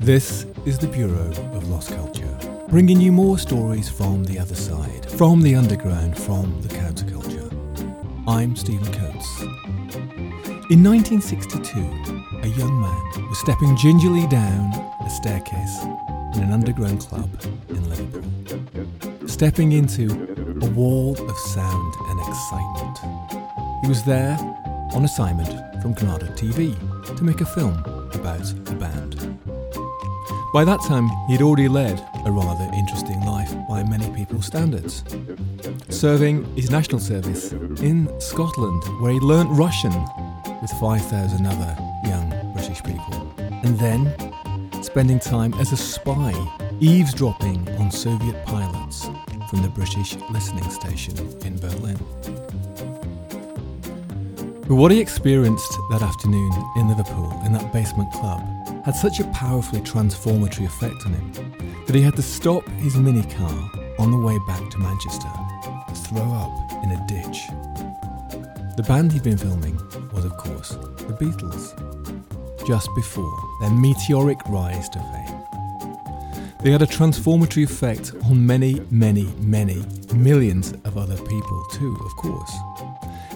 This is the Bureau of Lost Culture, bringing you more stories from the other side, from the underground, from the counterculture. I'm Stephen Coates. In 1962, a young man was stepping gingerly down a staircase in an underground club in Liverpool, stepping into a wall of sound and excitement. He was there on assignment from Granada TV to make a film about the band. By that time, he'd already led a rather interesting life by many people's standards, serving his national service in Scotland, where he learnt Russian with 5,000 other young British people, and then spending time as a spy, eavesdropping on Soviet pilots from the British listening station in Berlin. But what he experienced that afternoon in Liverpool in that basement club had such a powerfully transformatory effect on him that he had to stop his minicar on the way back to Manchester to throw up in a ditch. The band he'd been filming was, of course, the Beatles, just before their meteoric rise to fame. They had a transformatory effect on many, many, many millions of other people, too, of course.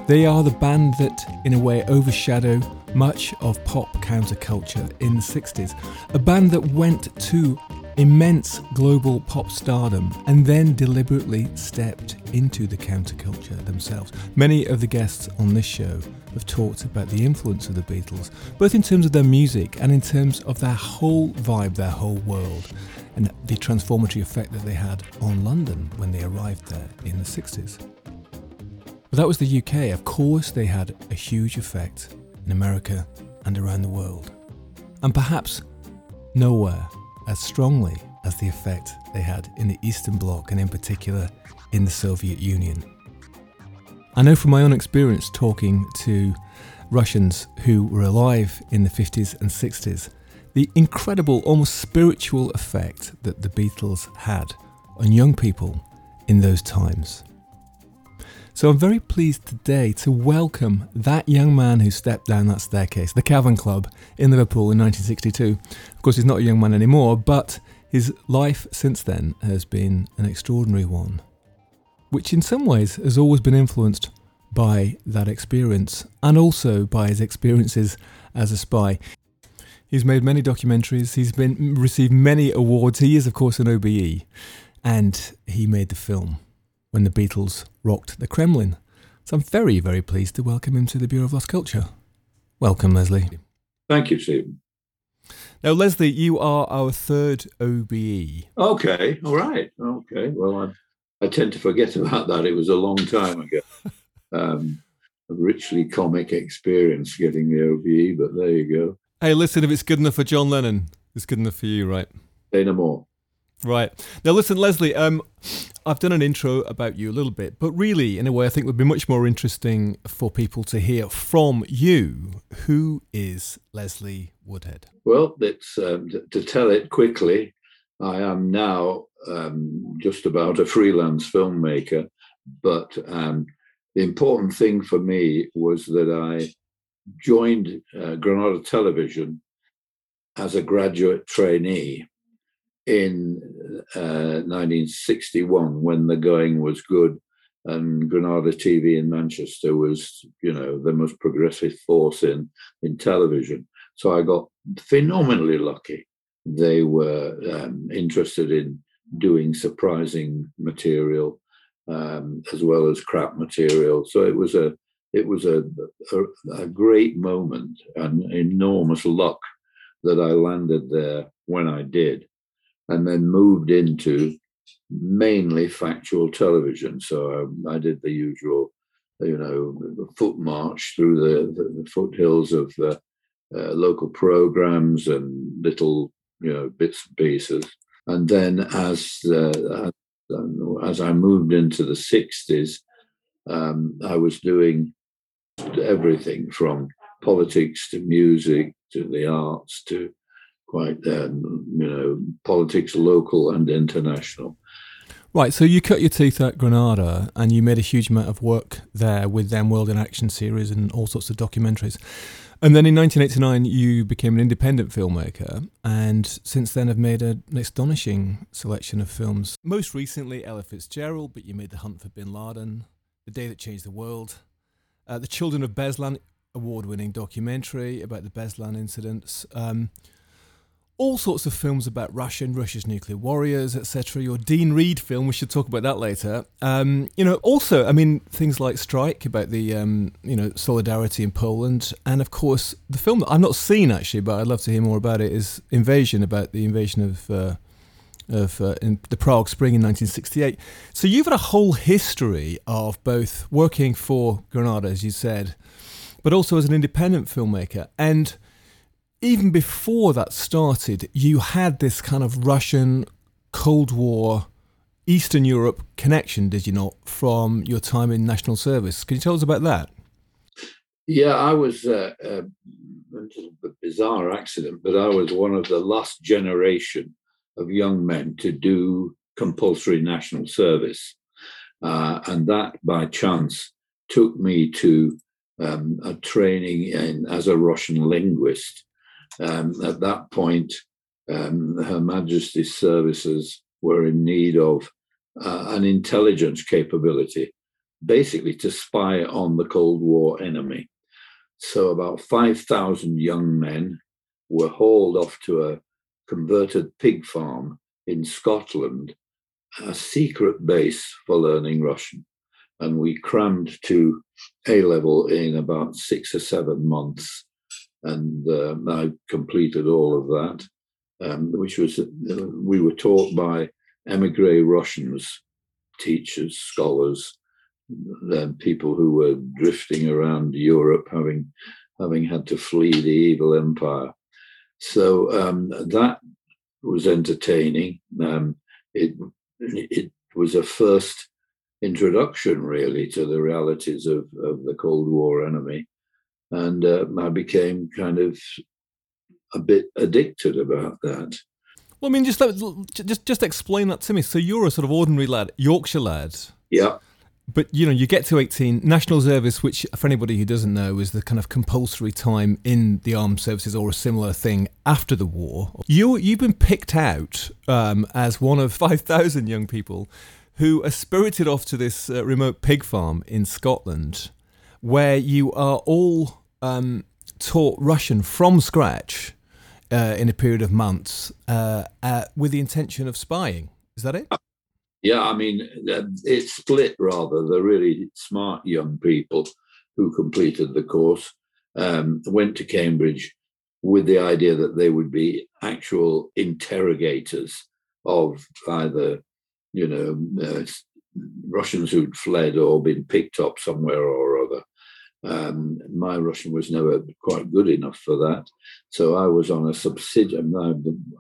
They are the band that, in a way, overshadow much of pop counterculture in the 60s. A band that went to immense global pop stardom and then deliberately stepped into the counterculture themselves. Many of the guests on this show have talked about the influence of the Beatles, both in terms of their music and in terms of their whole vibe, their whole world, and the transformatory effect that they had on London when they arrived there in the 60s. But that was the UK. Of course, they had a huge effect in America and around the world. And perhaps nowhere as strongly as the effect they had in the Eastern Bloc and in particular in the Soviet Union. I know from my own experience talking to Russians who were alive in the 50s and 60s the incredible, almost spiritual effect that the Beatles had on young people in those times. So I'm very pleased today to welcome that young man who stepped down that staircase, the Cavern Club in Liverpool in 1962. Of course, he's not a young man anymore, but his life since then has been an extraordinary one, which in some ways has always been influenced by that experience and also by his experiences as a spy. He's made many documentaries, he's been received many awards. He is, of course, an OBE, and he made the film when the Beatles rocked the Kremlin. So I'm very, very pleased to welcome him to the Bureau of Lost Culture. Welcome, Leslie. Thank you, Stephen. Now, Leslie, you are our third OBE. Okay, all right. Okay, well, I, I tend to forget about that. It was a long time ago. um, a richly comic experience getting the OBE, but there you go. Hey, listen, if it's good enough for John Lennon, it's good enough for you, right? Say no more. Right. Now, listen, Leslie, um, I've done an intro about you a little bit, but really, in a way, I think would be much more interesting for people to hear from you. Who is Leslie Woodhead? Well, it's um, to tell it quickly. I am now um, just about a freelance filmmaker, but um, the important thing for me was that I joined uh, Granada Television as a graduate trainee in uh, 1961 when the going was good and Granada TV in Manchester was, you know, the most progressive force in in television. So I got phenomenally lucky. They were um, interested in doing surprising material um, as well as crap material. So it was a it was a, a, a great moment and enormous luck that I landed there when I did and then moved into mainly factual television. So um, I did the usual, you know, foot march through the, the, the foothills of uh, uh, local programs and little, you know, bits and pieces. And then as uh, as I moved into the 60s, um, I was doing everything from politics to music to the arts to quite, um, you know, politics local and international. Right, so you cut your teeth at Granada and you made a huge amount of work there with them World in Action series and all sorts of documentaries. And then in 1989, you became an independent filmmaker, and since then have made an astonishing selection of films. Most recently, Ella Fitzgerald, but you made The Hunt for Bin Laden, The Day That Changed the World, uh, The Children of Beslan, award winning documentary about the Beslan incidents. Um, all sorts of films about Russia and Russia's nuclear warriors, etc. Your Dean Reed film, we should talk about that later. Um, you know, also, I mean, things like Strike about the um, you know solidarity in Poland, and of course, the film that I've not seen actually, but I'd love to hear more about it is Invasion, about the invasion of. Uh, of uh, the Prague Spring in 1968. So you've had a whole history of both working for Granada, as you said, but also as an independent filmmaker. And even before that started, you had this kind of Russian Cold War, Eastern Europe connection, did you not, from your time in national service? Can you tell us about that? Yeah, I was uh, uh, a bizarre accident, but I was one of the last generation of young men to do compulsory national service. Uh, and that, by chance, took me to um, a training in, as a Russian linguist um, at that point, um, Her Majesty's services were in need of uh, an intelligence capability, basically to spy on the Cold War enemy. So about 5,000 young men were hauled off to a converted pig farm in Scotland, a secret base for learning Russian. And we crammed to A level in about six or seven months and uh, I completed all of that, um, which was uh, we were taught by emigre Russians, teachers, scholars, people who were drifting around Europe, having having had to flee the evil empire. So um, that was entertaining. Um, it it was a first introduction, really, to the realities of, of the Cold War enemy and uh, I became kind of a bit addicted about that. Well, I mean, just just just explain that to me. So you're a sort of ordinary lad, Yorkshire lad. Yeah. But you know, you get to 18, national service, which for anybody who doesn't know is the kind of compulsory time in the armed services or a similar thing after the war. You you've been picked out um, as one of 5,000 young people who are spirited off to this uh, remote pig farm in Scotland, where you are all um, taught Russian from scratch uh, in a period of months uh, uh, with the intention of spying. Is that it? Yeah, I mean, it's split rather. The really smart young people who completed the course um, went to Cambridge with the idea that they would be actual interrogators of either, you know, uh, Russians who'd fled or been picked up somewhere or other. Um, my Russian was never quite good enough for that. So I was on a subsidiary.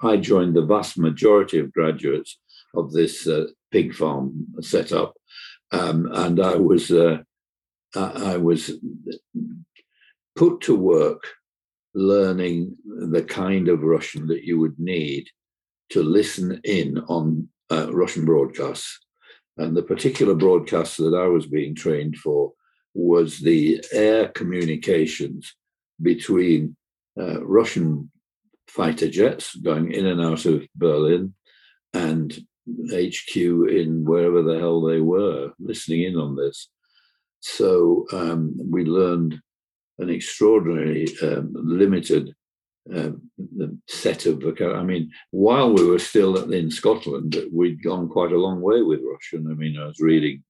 I joined the vast majority of graduates of this uh, pig farm setup. Um, and I was, uh, I was put to work learning the kind of Russian that you would need to listen in on uh, Russian broadcasts. And the particular broadcasts that I was being trained for was the air communications between uh, Russian fighter jets going in and out of Berlin and HQ in wherever the hell they were, listening in on this. So um, we learned an extraordinary um, limited uh, set of. I mean, while we were still in Scotland, we'd gone quite a long way with Russian. I mean, I was reading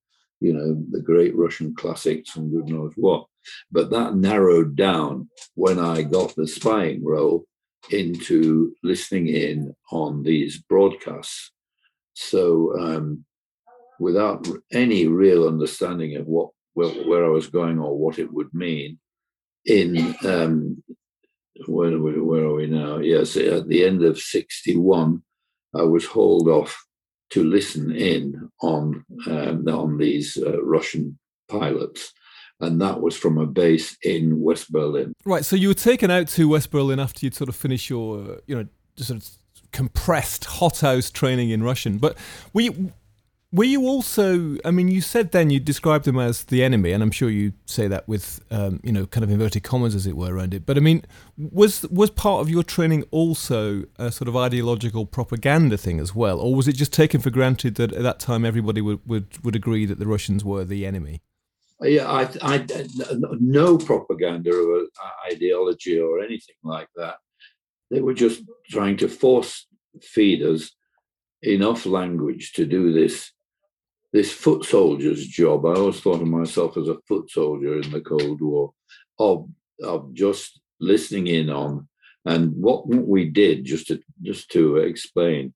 you know, the great Russian classics and good knows what. But that narrowed down when I got the spying role into listening in on these broadcasts. So, um, without any real understanding of what where, where, I was going or what it would mean, in um, where, where are we now? Yes, at the end of '61, I was hauled off to listen in on um, on these uh, Russian pilots, and that was from a base in West Berlin. Right. So you were taken out to West Berlin after you'd sort of finished your, you know, sort of compressed hothouse training in Russian. But were you, Were you also? I mean, you said then you described them as the enemy, and I'm sure you say that with um, you know kind of inverted commas as it were around it. But I mean, was was part of your training also a sort of ideological propaganda thing as well, or was it just taken for granted that at that time everybody would would, would agree that the Russians were the enemy? Yeah, I, I no propaganda or ideology or anything like that. They were just trying to force feed us enough language to do this this foot soldier's job. I always thought of myself as a foot soldier in the Cold War, of of just listening in on and what we did. Just to just to explain,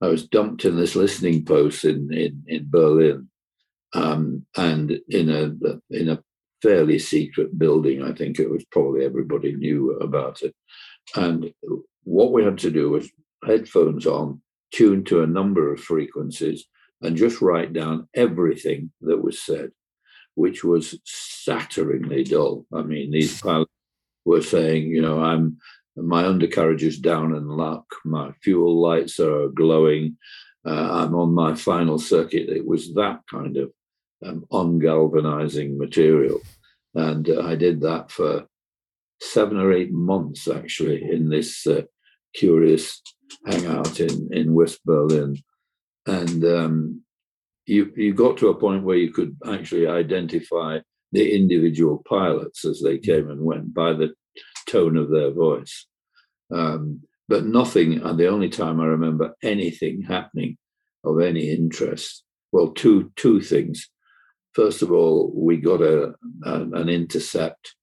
I was dumped in this listening post in in, in Berlin, um, and in a in a fairly secret building. I think it was probably everybody knew about it, and what we had to do was headphones on, tuned to a number of frequencies and just write down everything that was said, which was satteringly dull. I mean, these pilots were saying, you know, I'm my undercarriage is down in luck, my fuel lights are glowing, uh, I'm on my final circuit. It was that kind of um, ungalvanizing material. And uh, I did that for seven or eight months actually in this uh, curious hangout in, in West Berlin and um, you you got to a point where you could actually identify the individual pilots as they came and went by the tone of their voice. Um, but nothing, and the only time I remember anything happening of any interest, well, two two things. First of all, we got a, an intercept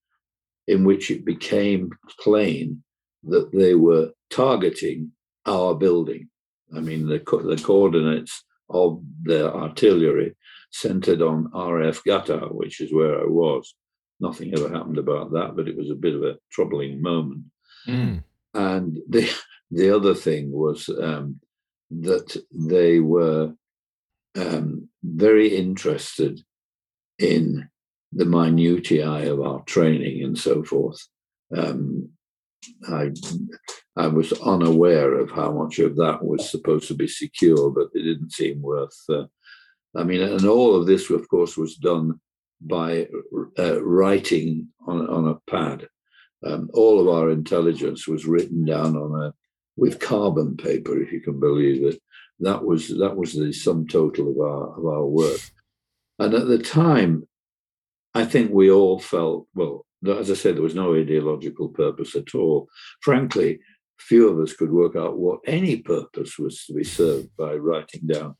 in which it became plain that they were targeting our building. I mean, the, the coordinates of the artillery centered on RF Gatow, which is where I was. Nothing ever happened about that, but it was a bit of a troubling moment. Mm. And the the other thing was um, that they were um, very interested in the minutiae of our training and so forth. Um, I I was unaware of how much of that was supposed to be secure, but it didn't seem worth. Uh, I mean, and all of this, of course, was done by uh, writing on on a pad. Um, all of our intelligence was written down on a with carbon paper, if you can believe it. That was that was the sum total of our of our work. And at the time, I think we all felt well as I said, there was no ideological purpose at all. Frankly, few of us could work out what any purpose was to be served by writing down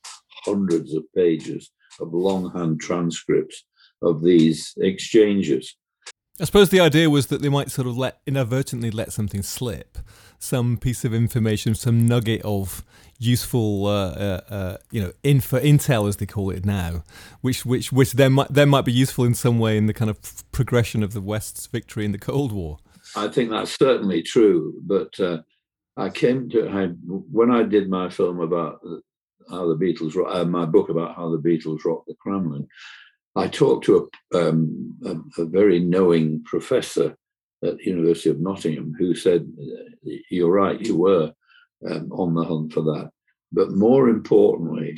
hundreds of pages of longhand transcripts of these exchanges. I suppose the idea was that they might sort of let inadvertently let something slip, some piece of information, some nugget of useful, uh, uh, uh, you know, info, intel as they call it now, which which which then might then might be useful in some way in the kind of progression of the West's victory in the Cold War. I think that's certainly true, but uh, I came to I, when I did my film about how the Beatles, uh, my book about how the Beatles rocked the Kremlin. I talked to a, um, a, a very knowing professor at the University of Nottingham who said, "You're right, you were um, on the hunt for that." But more importantly,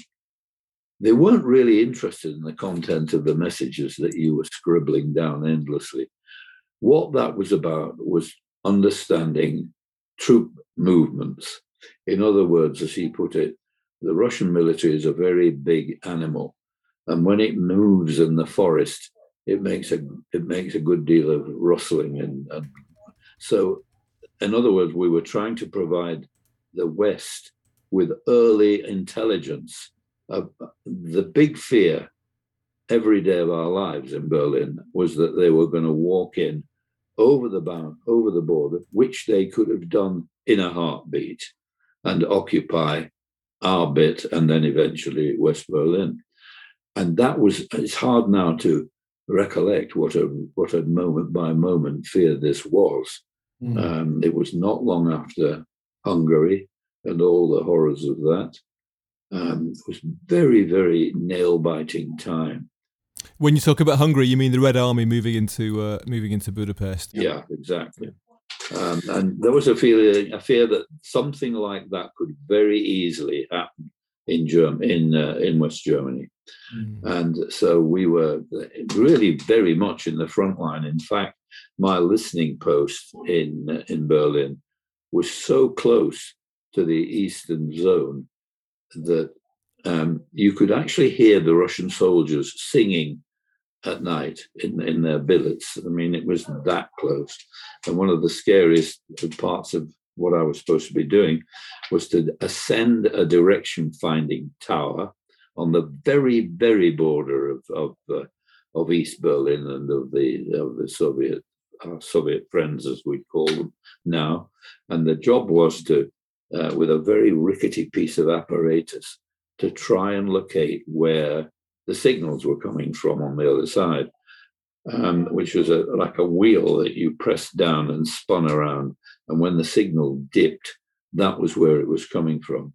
they weren't really interested in the content of the messages that you were scribbling down endlessly. What that was about was understanding troop movements. In other words, as he put it, the Russian military is a very big animal and when it moves in the forest, it makes a it makes a good deal of rustling and, and so in other words, we were trying to provide the West with early intelligence. The big fear every day of our lives in Berlin was that they were going to walk in over the bound, over the border, which they could have done in a heartbeat, and occupy our bit, and then eventually West Berlin and that was it's hard now to recollect what a what a moment by moment fear this was. Mm. Um, it was not long after Hungary and all the horrors of that. Um, it was very very nail biting time. When you talk about Hungary, you mean the Red Army moving into uh, moving into Budapest? Yeah, exactly. Um, and there was a feeling, a fear that something like that could very easily happen in Germ- in uh, in West Germany, mm. and so we were really very much in the front line. In fact, my listening post in in Berlin was so close to the eastern zone that um, you could actually hear the Russian soldiers singing at night in, in their billets. I mean, it was that close. And one of the scariest parts of what I was supposed to be doing was to ascend a direction finding tower on the very, very border of of, uh, of East Berlin and of the of the Soviet our Soviet friends, as we call them now. And the job was to, uh, with a very rickety piece of apparatus, to try and locate where the signals were coming from on the other side, um, which was a, like a wheel that you pressed down and spun around. And when the signal dipped, that was where it was coming from.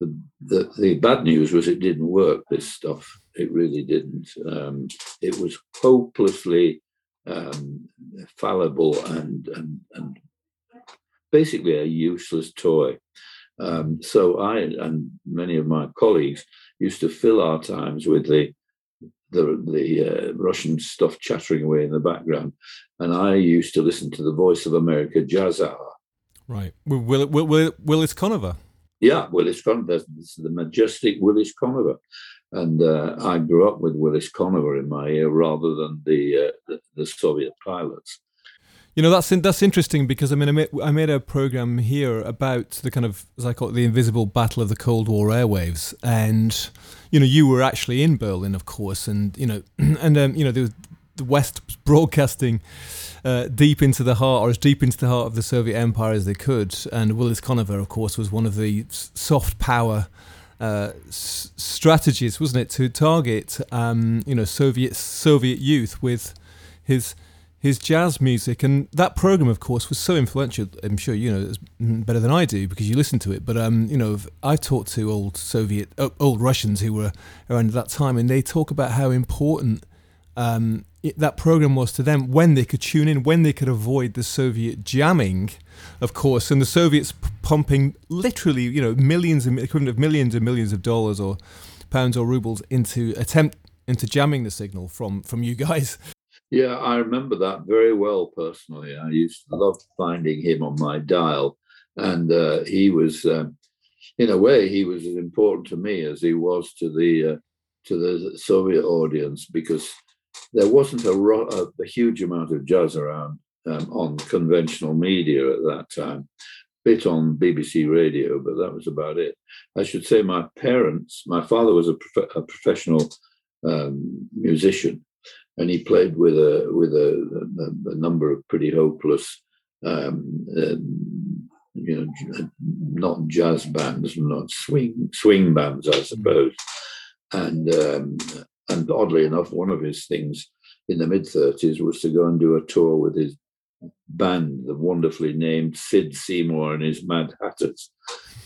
The, the, the bad news was it didn't work, this stuff. It really didn't. Um, it was hopelessly um, fallible and, and, and basically a useless toy. Um, so I and many of my colleagues used to fill our times with the the, the uh, Russian stuff chattering away in the background, and I used to listen to the Voice of America Jazz Hour. Right, Will, Will, Will, Willis Conover. Yeah, Willis Conover. This is the majestic Willis Conover and uh, I grew up with Willis Conover in my ear rather than the, uh, the, the Soviet pilots. You know that's in, that's interesting because I mean I made, I made a program here about the kind of as I call it the invisible battle of the Cold War airwaves, and you know you were actually in Berlin, of course, and you know and um, you know the, the West broadcasting uh, deep into the heart or as deep into the heart of the Soviet Empire as they could, and Willis Conover, of course, was one of the soft power uh, s- strategies, wasn't it, to target um, you know Soviet Soviet youth with his his jazz music, and that program, of course, was so influential. I'm sure you know better than I do because you listen to it. But um, you know, I've talked to old Soviet, old Russians who were around at that time, and they talk about how important um, it, that program was to them when they could tune in, when they could avoid the Soviet jamming, of course, and the Soviets p- pumping literally, you know, millions and equivalent of millions and millions of dollars or pounds or rubles into attempt into jamming the signal from from you guys. Yeah, I remember that very well personally. I used to love finding him on my dial, and uh, he was, um, in a way, he was as important to me as he was to the uh, to the Soviet audience because there wasn't a, a, a huge amount of jazz around um, on conventional media at that time. Bit on BBC radio, but that was about it. I should say my parents, my father was a, prof- a professional um, musician, and he played with a with a, a, a number of pretty hopeless, um, um, you know, not jazz bands, not swing swing bands, I suppose. And um, and oddly enough, one of his things in the mid 30s was to go and do a tour with his band, the wonderfully named Sid Seymour and his Mad Hatters,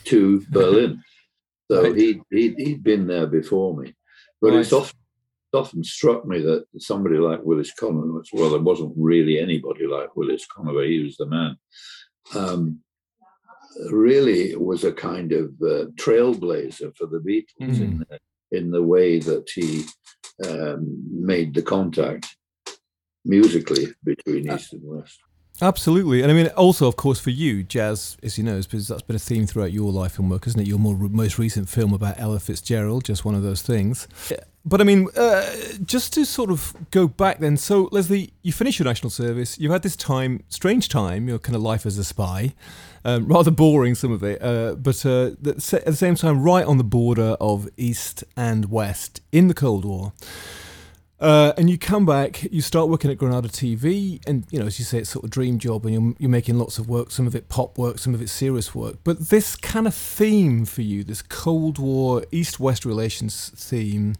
to Berlin. So right. he, he, he'd been there before me. But right. it's often, often struck me that somebody like Willis Conover, well, there wasn't really anybody like Willis Conover, he was the man, um, really was a kind of uh, trailblazer for the Beatles mm. in, the, in the way that he um, made the contact musically between uh, East and West. Absolutely, and I mean, also, of course, for you, jazz, as you know, because that's been a theme throughout your life and work, isn't it? Your more most recent film about Ella Fitzgerald, just one of those things. But I mean, uh, just to sort of go back then. So, Leslie, you finished your national service. you've had this time, strange time, your kind of life as a spy, um, rather boring some of it, uh, but uh, at the same time, right on the border of East and West in the Cold War. Uh, and you come back, you start working at Granada TV, and you know, as you say, it's sort of dream job, and you're, you're making lots of work. Some of it pop work, some of it serious work. But this kind of theme for you, this Cold War East-West relations theme,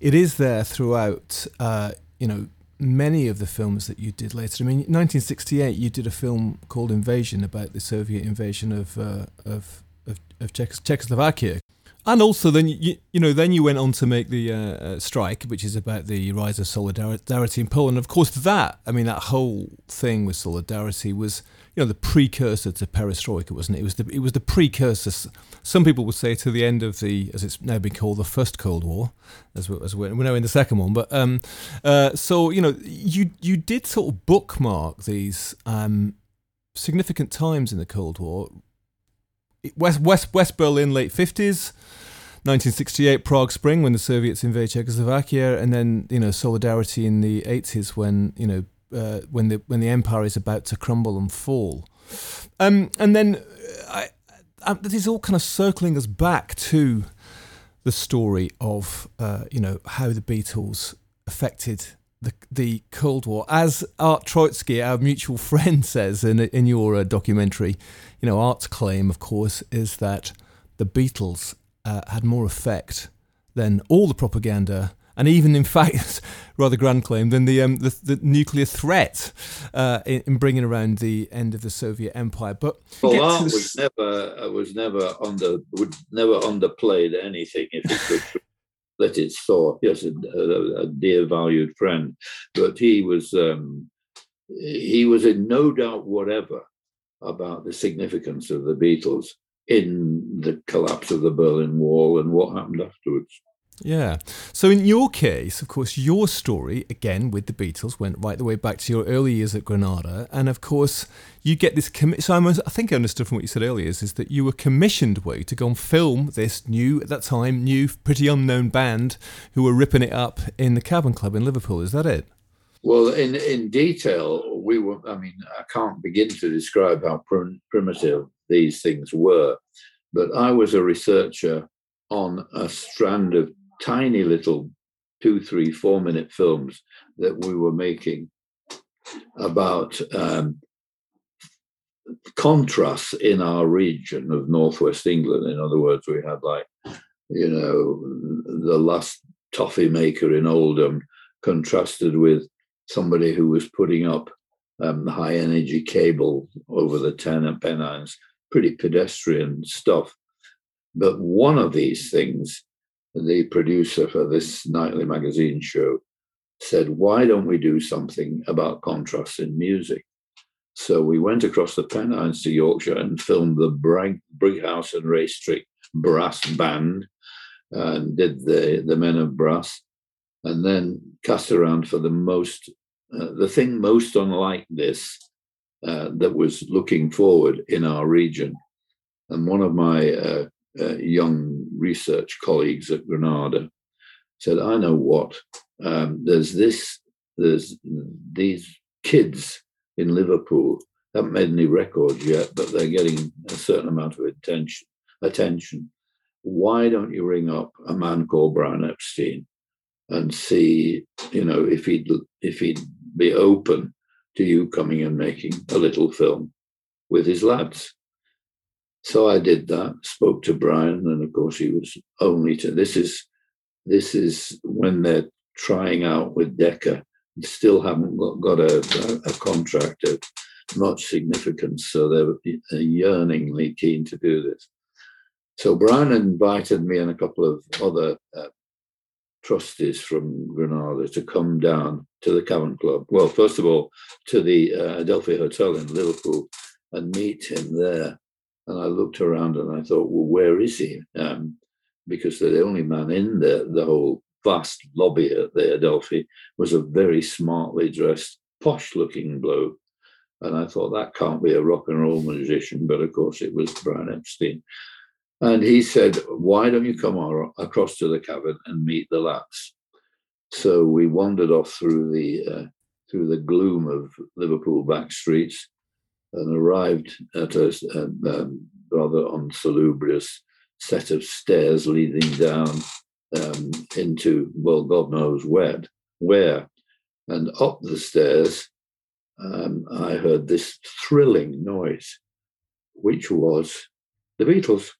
it is there throughout. Uh, you know, many of the films that you did later. I mean, 1968, you did a film called Invasion about the Soviet invasion of uh, of, of, of Czechoslovakia. And also, then you you know then you went on to make the uh, uh, strike, which is about the rise of solidarity in Poland. Of course, that I mean that whole thing with solidarity was you know the precursor to perestroika, wasn't it? It was the it was the precursor. Some people would say to the end of the as it's now been called the first Cold War, as we, as we're, we're now in the second one. But um, uh, so you know you you did sort of bookmark these um, significant times in the Cold War. West West West Berlin, late fifties. 1968 Prague Spring when the Soviets invade Czechoslovakia, and then you know solidarity in the 80s when you know uh, when the when the empire is about to crumble and fall. Um, and then I, I, this is all kind of circling us back to the story of uh, you know how the Beatles affected the the Cold War, as Art Troitsky, our mutual friend, says in in your uh, documentary. You know, Art's claim, of course, is that the Beatles uh, had more effect than all the propaganda, and even in fact, rather grand claim, than the um, the, the, nuclear threat uh, in, in, bringing around the end of the Soviet Empire. But well, was never uh, was never under would never underplayed anything if it could. let it soar. Yes, a, a, a, dear valued friend, but he was um, he was in no doubt whatever about the significance of the Beatles in the collapse of the Berlin Wall and what happened afterwards. Yeah. So in your case, of course, your story again with the Beatles went right the way back to your early years at Granada, and of course, you get this. commission. so I'm, I think I understood from what you said earlier is, is that you were commissioned way to go and film this new at that time new pretty unknown band who were ripping it up in the Cavern Club in Liverpool. Is that it? Well, in in detail, we were. I mean, I can't begin to describe how prim- primitive these things were. But I was a researcher on a strand of tiny little two, three, four minute films that we were making about um, contrasts in our region of northwest England. In other words, we had like, you know, the last toffee maker in Oldham contrasted with somebody who was putting up um, high energy cable over the and Pennines pretty pedestrian stuff. But one of these things, the producer for this nightly magazine show said, Why don't we do something about contrast in music? So we went across the Pennines to Yorkshire and filmed the Brag- Brighouse and Rastrick Brass Band and did the, the Men of Brass, and then cast around for the most, uh, the thing most unlike this uh, that was looking forward in our region. And one of my uh, uh, young research colleagues at Granada said, I know what, um, there's this, there's these kids in Liverpool haven't made any records yet, but they're getting a certain amount of attention. Attention. Why don't you ring up a man called Brian Epstein and see, you know, if he'd if he'd be open to you coming and making a little film with his lads. So I did that, spoke to Brian, and of course he was only to this is this is when they're trying out with Decca, still haven't got, got a, a, contract of much significance, so they're yearningly keen to do this. So Brian invited me and a couple of other uh, trustees from Granada to come down to the Cavern Club. Well, first of all, to the uh, Adelphi Hotel in Liverpool and meet him there. And I looked around and I thought, well, where is he? Um, because the only man in the, the whole vast lobby at the Adelphi was a very smartly dressed, posh looking bloke. And I thought that can't be a rock and roll musician, but of course it was Brian Epstein. And he said, Why don't you come across to the cavern and meet the lads? So we wandered off through the uh, through the gloom of Liverpool back streets and arrived at a, a um, rather unsalubrious set of stairs leading down um, into, well, God knows where. where. And up the stairs, um, I heard this thrilling noise, which was the Beatles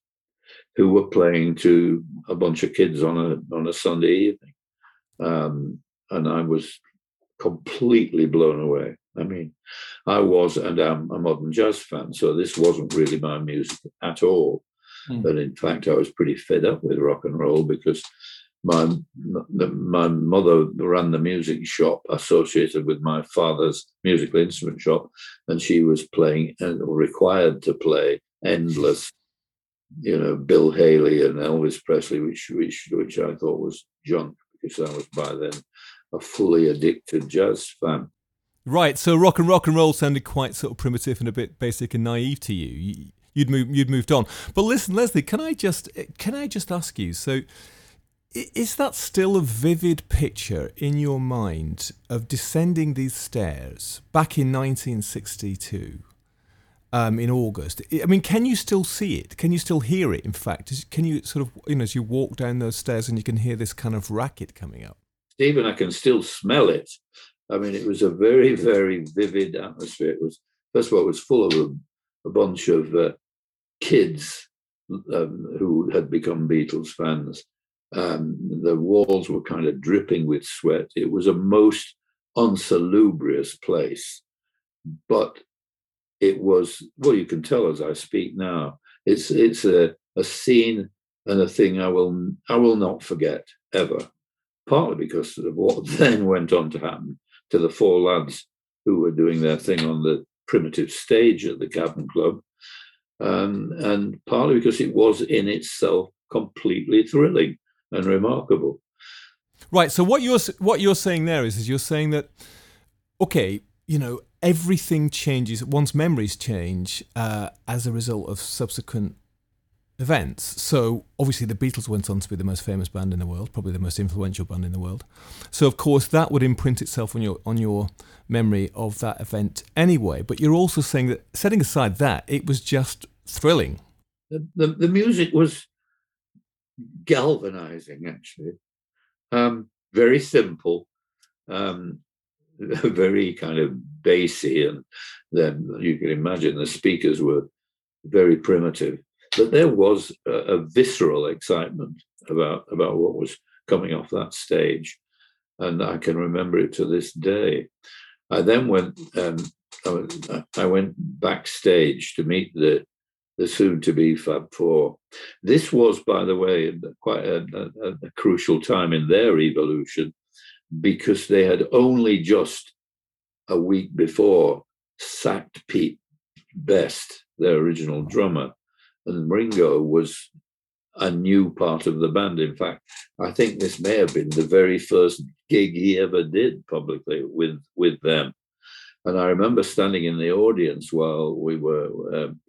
who were playing to a bunch of kids on a on a Sunday evening, um, and I was completely blown away. I mean, I was and am a modern jazz fan, so this wasn't really my music at all. Mm. And in fact, I was pretty fed up with rock and roll because my my mother ran the music shop associated with my father's musical instrument shop, and she was playing and required to play endless, you know, Bill Haley and Elvis Presley, which which which I thought was junk because I was by then a fully addicted jazz fan. Right, so rock and rock and roll sounded quite sort of primitive and a bit basic and naive to you. You'd moved, you'd moved on. But listen, Leslie, can I just eh, can I just ask you? So, is that still a vivid picture in your mind of descending these stairs back in 1962? Um, in August. I mean, can you still see it? Can you still hear it? In fact, can you sort of, you know, as you walk down those stairs and you can hear this kind of racket coming up? Stephen, I can still smell it. I mean, it was a very, very vivid atmosphere. It was, first of all, it was full of a, a bunch of uh, kids um, who had become Beatles fans. Um, the walls were kind of dripping with sweat. It was a most unsalubrious place, but it was well. You can tell as I speak now. It's it's a, a scene and a thing I will I will not forget ever. Partly because of what then went on to happen to the four lads who were doing their thing on the primitive stage at the Cavern Club, um, and partly because it was in itself completely thrilling and remarkable. Right. So what you're what you're saying there is is you're saying that okay, you know, everything changes. One's memories change uh, as a result of subsequent events. So obviously the Beatles went on to be the most famous band in the world, probably the most influential band in the world. So of course that would imprint itself on your on your memory of that event anyway. But you're also saying that setting aside that, it was just thrilling. The the, the music was galvanizing actually. Um, very simple. Um, very kind of bassy and then you can imagine the speakers were very primitive but there was a, a, visceral excitement about about what was coming off that stage, and I can remember it to this day. I then went um, I went backstage to meet the the soon to be Fab Four. This was, by the way, quite a, a, a crucial time in their evolution because they had only just a week before sacked Pete Best, their original drummer, and Ringo was a new part of the band. In fact, I think this may have been the very first gig he ever did publicly with with them. And I remember standing in the audience while we were um,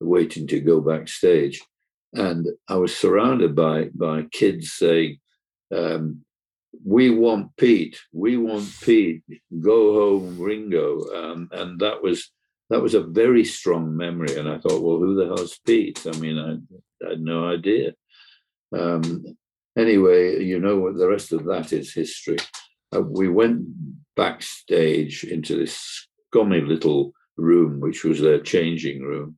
waiting to go backstage, and I was surrounded by by kids saying, um, "We want Pete. We want Pete. Go home, Ringo." Um, and that was that was a very strong memory. And I thought, well, who the hell's Pete? I mean, I, I had no idea. Um, anyway, you know what the rest of that is history. Uh, we went backstage into this scummy little room, which was their changing room.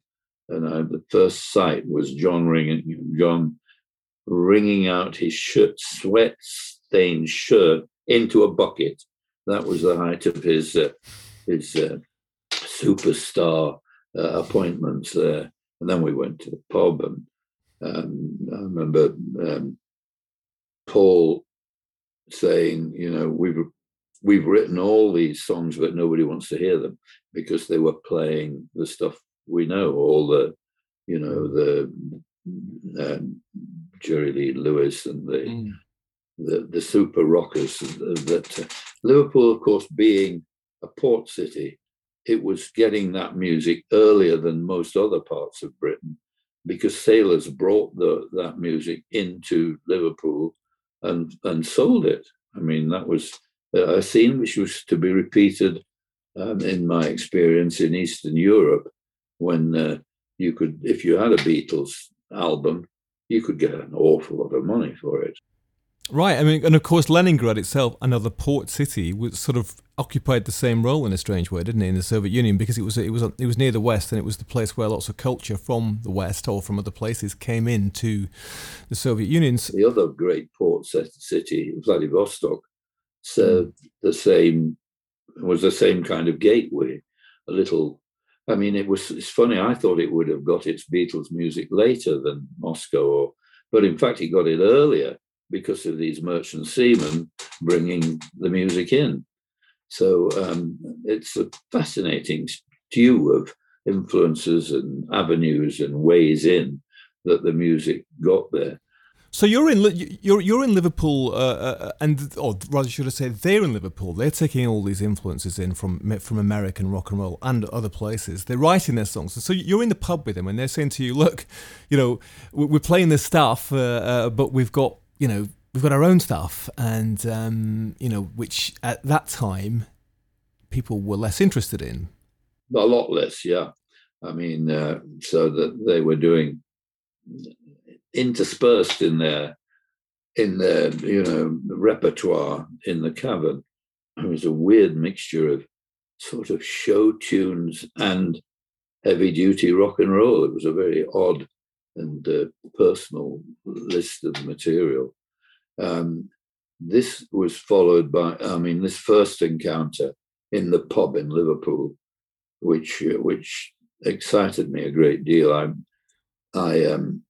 And I, the first sight was John ringing, John wringing out his shirt, sweat stained shirt into a bucket. That was the height of his uh, his uh, superstar uh, appointments there. And then we went to the pub, and um, I remember um, Paul saying, "You know, we've we've written all these songs, but nobody wants to hear them because they were playing the stuff we know, all the, you know, the um, Jerry Lee Lewis and the mm. The, the super rockers that uh, Liverpool, of course, being a port city, it was getting that music earlier than most other parts of Britain because sailors brought the, that music into Liverpool and, and sold it. I mean, that was a scene which was to be repeated um, in my experience in Eastern Europe when uh, you could, if you had a Beatles album, you could get an awful lot of money for it. Right. I mean, and of course, Leningrad itself, another port city, was sort of occupied the same role in a strange way, didn't it, in the Soviet Union? Because it was it was it was near the West, and it was the place where lots of culture from the West or from other places came into the Soviet Union. The other great port city, Vladivostok, served mm. the same was the same kind of gateway, a little I mean, it was it's funny. I thought it would have got its Beatles music later than Moscow, or, but in fact, it got it earlier because of these merchant seamen bringing the music in. So um, it's a fascinating stew of influences and avenues and ways in that the music got there. So you're in you're you're in Liverpool, uh, uh, and or rather, should I say, they're in Liverpool. They're taking all these influences in from from American rock and roll and other places. They're writing their songs, so you're in the pub with them, and they're saying to you, "Look, you know, we're playing this stuff, uh, uh, but we've got you know we've got our own stuff, and um, you know, which at that time people were less interested in. A lot less, yeah. I mean, uh, so that they were doing interspersed in their in their you know repertoire in the cavern. It was a weird mixture of sort of show tunes and heavy duty rock and roll. It was a very odd and uh, personal list of material. Um, this was followed by, I mean, this first encounter in the pub in Liverpool, which uh, which excited me a great deal. I I um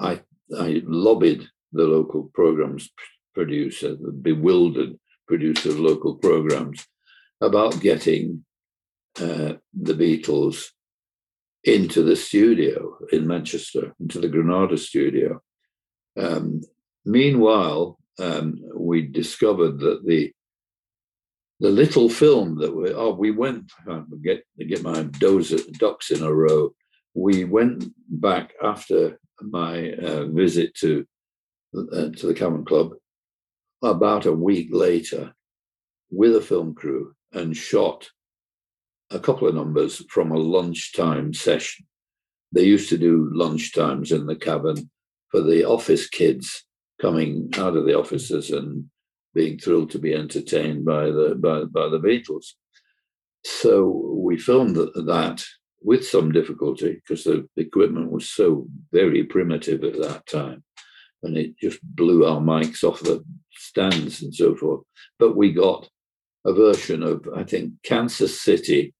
I I lobbied the local programs producer, the bewildered producer of local programs, about getting uh, the Beatles into the studio in Manchester, into the Granada studio. Um, meanwhile, um, we discovered that the the little film that we oh we went get get my ducks in a row. We went back after my uh, visit to uh, to the Cavern Club about a week later with a film crew and shot a couple of numbers from a lunchtime session. They used to do lunchtimes in the cavern for the office kids coming out of the offices and being thrilled to be entertained by the by, by the Beatles. So we filmed that with some difficulty because the equipment was so very primitive at that time, and it just blew our mics off the stands and so forth. But we got a version of I think Kansas City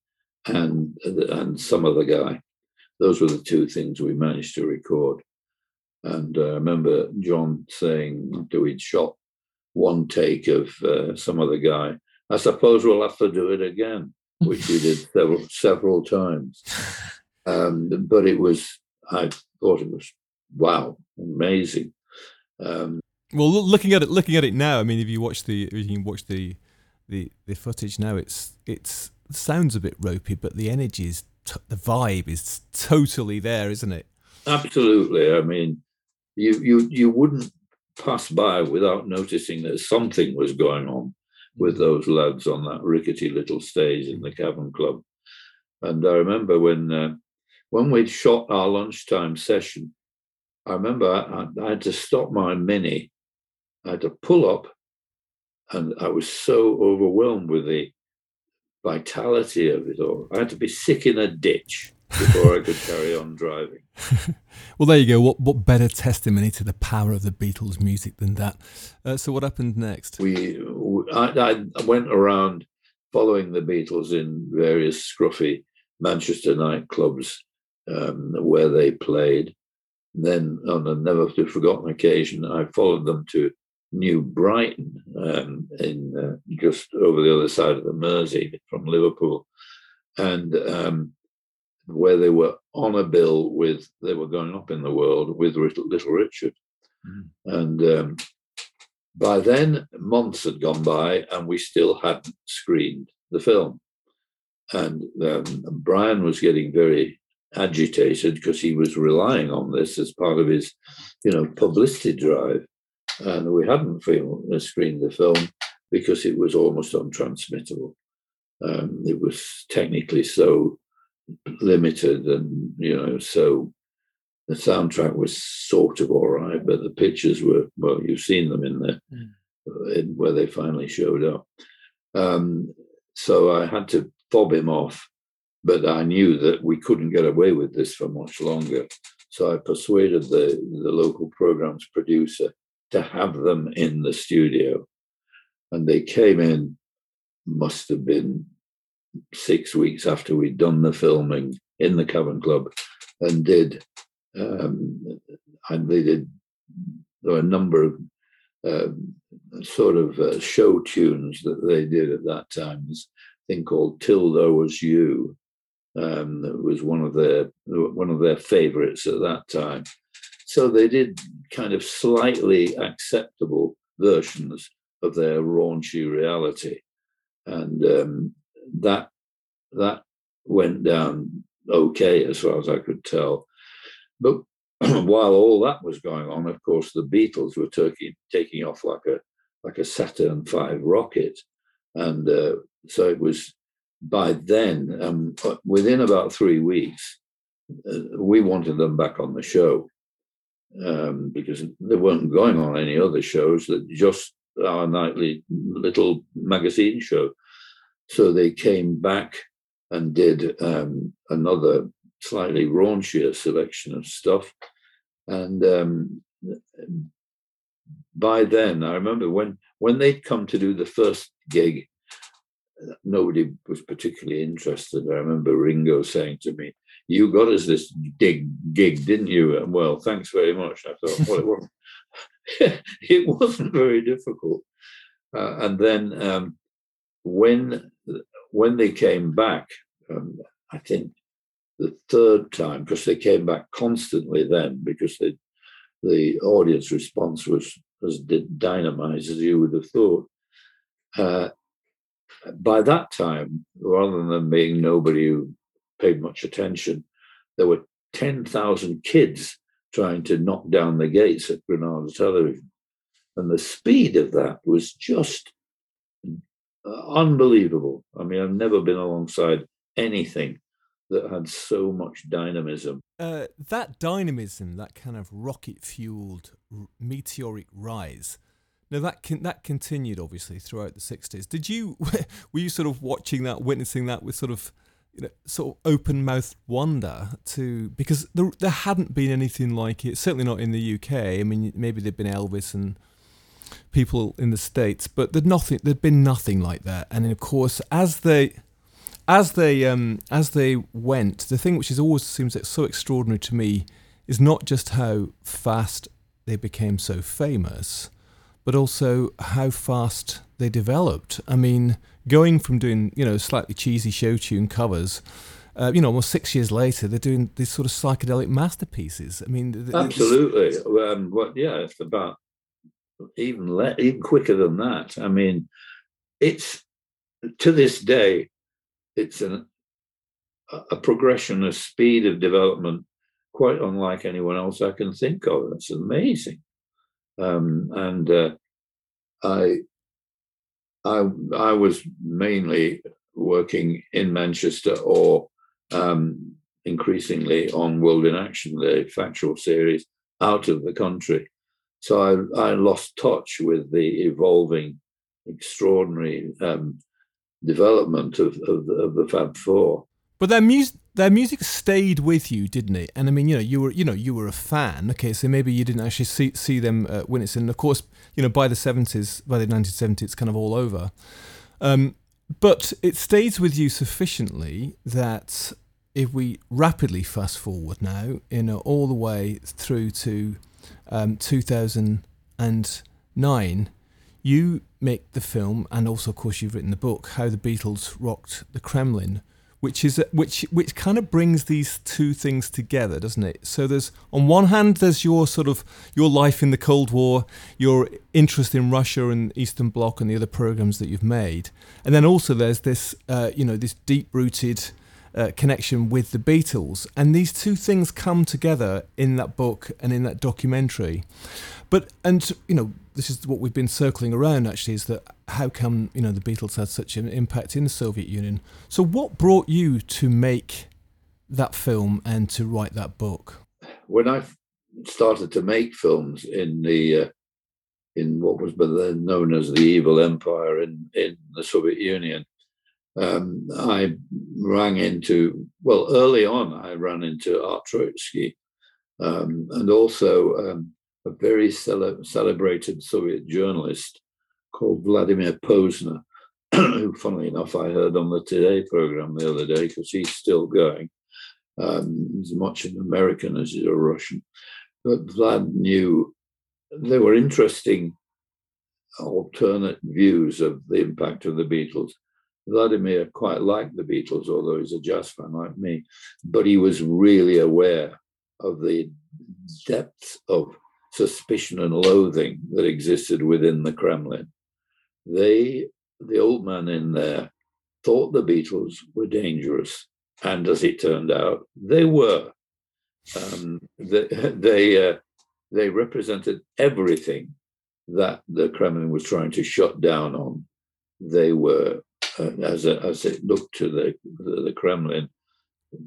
and and some other guy. Those were the two things we managed to record. And uh, I remember John saying after we'd shot one take of uh, some other guy. I suppose we'll have to do it again, which we did several several times. Um, but it was, I thought it was wow, amazing. Um, well, looking at it, looking at it now, I mean, if you watch the, if you can watch the, the, the footage now, it's it's it sounds a bit ropey, but the energy is, t- the vibe is totally there, isn't it? Absolutely. I mean, you you you wouldn't pass by without noticing that something was going on with mm. those lads on that rickety little stage in the Cavern Club. And I remember when uh, when we'd shot our lunchtime session, I remember I, I, had to stop my mini. I had to pull up, and I was so overwhelmed with the vitality of it all. I had to be sick in a ditch before I could carry on driving. well, there you go. What what better testimony to the power of the Beatles' music than that? Uh, so, what happened next? We, I, I, went around following the Beatles in various scruffy Manchester nightclubs um, where they played. And then, on a never to forgotten occasion, I followed them to New Brighton, um, in uh, just over the other side of the Mersey from Liverpool, and um, where they were on a bill with they were going up in the world with Little Richard, mm. and um, by then months had gone by and we still hadn't screened the film, and um, Brian was getting very agitated because he was relying on this as part of his, you know, publicity drive, and we hadn't film, uh, screened the film because it was almost untransmittable. Um, it was technically so limited, and you know, so the soundtrack was sort of all right, but the pictures were well, you've seen them in there mm. in, where they finally showed up. Um, so I had to fob him off, but I knew that we couldn't get away with this for much longer. So I persuaded the, the local programs producer to have them in the studio. And they came in, must have been six weeks after we'd done the filming in the Cavern Club and did, um, and they did, there were a number of uh, sort of uh, show tunes that they did at that time. This thing called "Till There Was You." Um, was one of their one of their favorites at that time. So they did kind of slightly acceptable versions of their raunchy reality, and um, that that went down okay as far as I could tell. But while all that was going on, of course, the Beatles were taking taking off like a like a Saturn V rocket, and uh, so it was by then, um, within about three weeks, uh, we wanted them back on the show um, because they weren't going on any other shows that just our nightly little magazine show. So they came back and did um, another slightly raunchier selection of stuff. And um, by then, I remember when when they'd come to do the first gig, nobody was particularly interested. I remember Ringo saying to me, "You got us this big gig, didn't you?" And well, thanks very much. I thought, well, it wasn't. it wasn't very difficult. Uh, and then um, when when they came back, um, I think the third time, because they came back constantly then, because they, the audience response was as dynamite as you would have thought. Uh, by that time, rather than being nobody who paid much attention, there were 10,000 kids trying to knock down the gates at Granada Television. And the speed of that was just unbelievable. I mean, I've never been alongside anything that had so much dynamism. Uh, that dynamism, that kind of rocket fueled meteoric rise. Now that can, that continued obviously throughout the sixties. Did you were you sort of watching that, witnessing that with sort of you know, sort of open mouthed wonder to because there there hadn't been anything like it. Certainly not in the UK. I mean, maybe there'd been Elvis and people in the states, but there'd nothing. There'd been nothing like that. And of course, as they as they um, as they went, the thing which is always seems so extraordinary to me is not just how fast they became so famous, but also how fast they developed. I mean, going from doing you know slightly cheesy show tune covers, uh, you know, almost six years later, they're doing these sort of psychedelic masterpieces. I mean, absolutely. Um, what? Yeah, it's about even le- even quicker than that. I mean, it's to this day it's an, a progression, of speed of development quite unlike anyone else I can think of. That's amazing. Um, and uh, I, I, I was mainly working in Manchester or um, increasingly on World in Action, the factual series, out of the country. So I, I lost touch with the evolving, extraordinary um, development of, of, the, of the Fab Four. But their music, their music stayed with you, didn't it? And I mean, you know, you were, you know, you were a fan. Okay, so maybe you didn't actually see see them uh, when it's in. Of course, you know, by the seventies, by the nineteen seventies, it's kind of all over. Um, but it stays with you sufficiently that if we rapidly fast forward now, you know, all the way through to um, two thousand and nine, you make the film, and also, of course, you've written the book, "How the Beatles Rocked the Kremlin," which is which which kind of brings these two things together, doesn't it? So there's on one hand, there's your sort of your life in the Cold War, your interest in Russia and Eastern Bloc, and the other programs that you've made, and then also there's this uh, you know this deep rooted. Uh, connection with the Beatles, and these two things come together in that book and in that documentary. But and you know this is what we've been circling around actually is that how come you know the Beatles had such an impact in the Soviet Union? So what brought you to make that film and to write that book? When I started to make films in the uh, in what was then known as the evil empire in in the Soviet Union, um, I ran into well early on I ran into Art Troitsky, um, and also um, a very cele- celebrated Soviet journalist called Vladimir Pozner, who, funnily enough, I heard on the Today program the other day because he's still going. Um, he's as much an American as he's a Russian. But Vlad knew there were interesting alternate views of the impact of the Beatles. Vladimir quite liked the Beatles, although he's a jazz fan like me, but he was really aware of the depth of suspicion and loathing that existed within the Kremlin. They, the old man in there, thought the Beatles were dangerous. And as it turned out, they were. Um, they, they, uh, they represented everything that the Kremlin was trying to shut down on. They were, uh, as, a, as it looked to the, the, the Kremlin,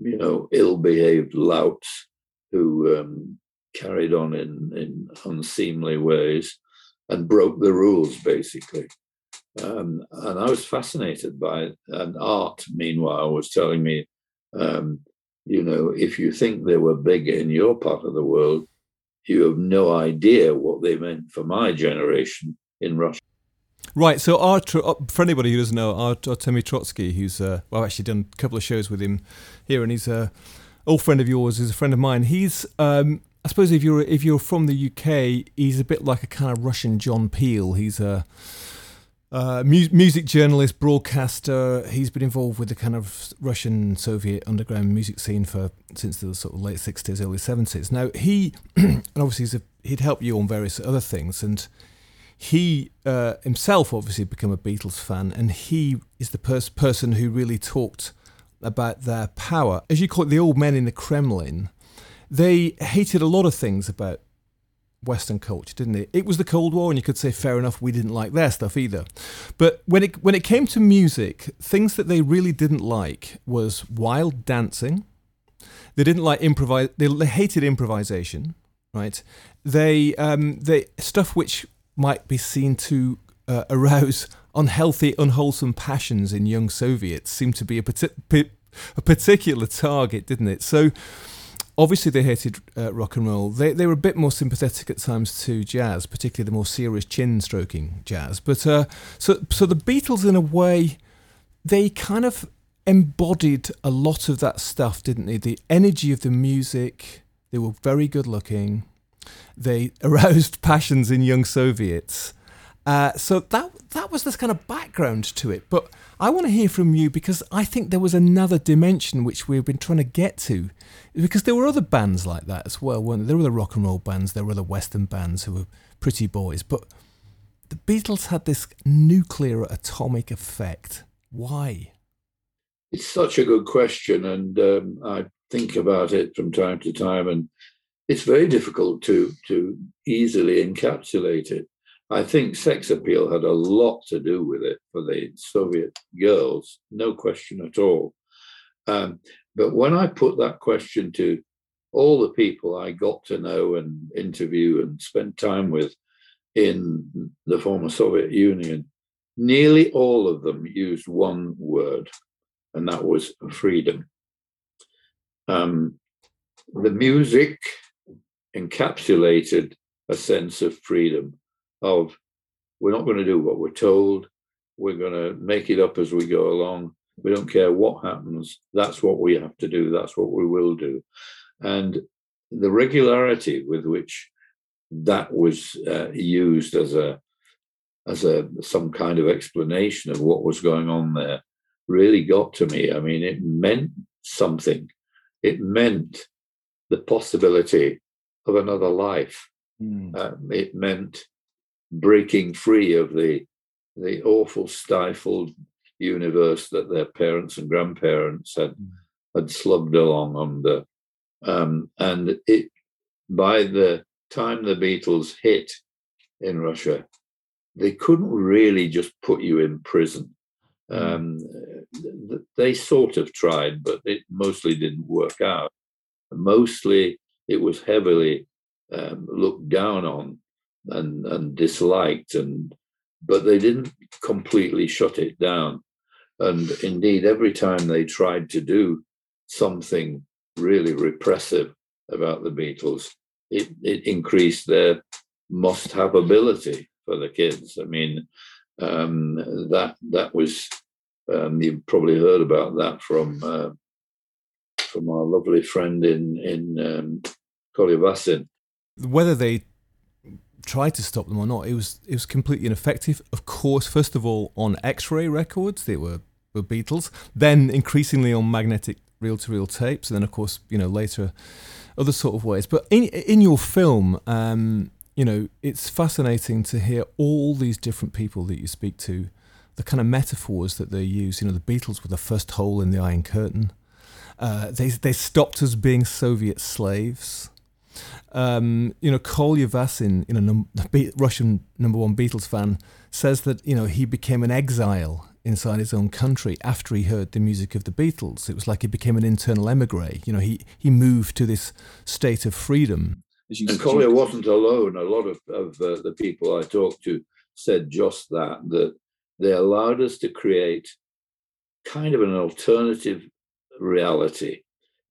you know, ill-behaved louts who um, carried on in, in unseemly ways and broke the rules, basically. Um, and I was fascinated by it. And Art, meanwhile, was telling me, um, you know, if you think they were big in your part of the world, you have no idea what they meant for my generation in Russia. Right. So, our, uh, for anybody who doesn't know, Artemy Troitsky, who's uh, well, I've actually done a couple of shows with him here, and he's a old friend of yours, he's a friend of mine. He's, um, I suppose, if you're if you're from the UK, he's a bit like a kind of Russian John Peel. He's a uh, mu- music journalist, broadcaster. He's been involved with the kind of Russian Soviet underground music scene for since the sort of late sixties, early seventies. Now he, and obviously a, he'd helped you on various other things, and he uh, himself obviously become a Beatles fan, and he is the pers- person who really talked about their power. As you call it, the old men in the Kremlin. They hated a lot of things about Western culture, didn't it? It was the Cold War, and you could say fair enough, we didn't like their stuff either. But when it when it came to music, things that they really didn't like was wild dancing. They didn't like improvise. They, they hated improvisation, right? They um, they stuff which might be seen to uh, arouse unhealthy, unwholesome passions in young Soviets seemed to be a, a particular target, didn't it? So obviously they hated uh, rock and roll. They they were a bit more sympathetic at times to jazz, particularly the more serious chin stroking jazz. But uh, so so the Beatles, in a way, they kind of embodied a lot of that stuff, didn't they? The energy of the music. They were very good looking. They aroused passions in young Soviets. Uh, so that that was this kind of background to it. But I want to hear from you because I think there was another dimension which we've been trying to get to. Because there were other bands like that as well, there? There were the rock and roll bands, there were the Western bands who were pretty boys. But the Beatles had this nuclear atomic effect. Why? It's such a good question, and um, I think about it from time to time, and it's very difficult to to easily encapsulate it. I think sex appeal had a lot to do with it for the Soviet girls, no question at all. Um, but when I put that question to all the people I got to know and interview and spend time with in the former Soviet Union, nearly all of them used one word, and that was freedom. Um, the music encapsulated a sense of freedom of we're not going to do what we're told. We're going to make it up as we go along. We don't care what happens. That's what we have to do. That's what we will do. And the regularity with which that was uh, used as a as a some kind of explanation of what was going on there really got to me. I mean, it meant something. It meant the possibility of another life. Mm. Um, it meant breaking free of the the awful stifled universe that their parents and grandparents had mm. had slugged along under. Um, and it by the time the Beatles hit in Russia, they couldn't really just put you in prison. Mm. Um, they sort of tried, but it mostly didn't work out. Mostly, it was heavily um, looked down on and, and disliked, and but they didn't completely shut it down. And indeed, every time they tried to do something really repressive about the Beatles, it, it increased their must have ability for the kids. I mean, Um, that that was um, you probably heard about that from uh, from our lovely friend in in um. Whether they tried to stop them or not, it was it was completely ineffective. Of course, first of all on X-ray records, they were were Beatles. Then increasingly on magnetic reel-to-reel tapes, and then of course you know later other sort of ways. But in in your film, um, you know, it's fascinating to hear all these different people that you speak to, the kind of metaphors that they use. You know, the Beatles were the first hole in the Iron Curtain. Uh, they they stopped us being Soviet slaves. Um, you know, Kolya Vasin, you know, num- Russian number one Beatles fan, says that you know he became an exile inside his own country after he heard the music of the Beatles. It was like he became an internal emigre. You know, he he moved to this state of freedom. And Kolya wasn't alone. A lot of, of uh, the people I talked to said just that, that they allowed us to create kind of an alternative reality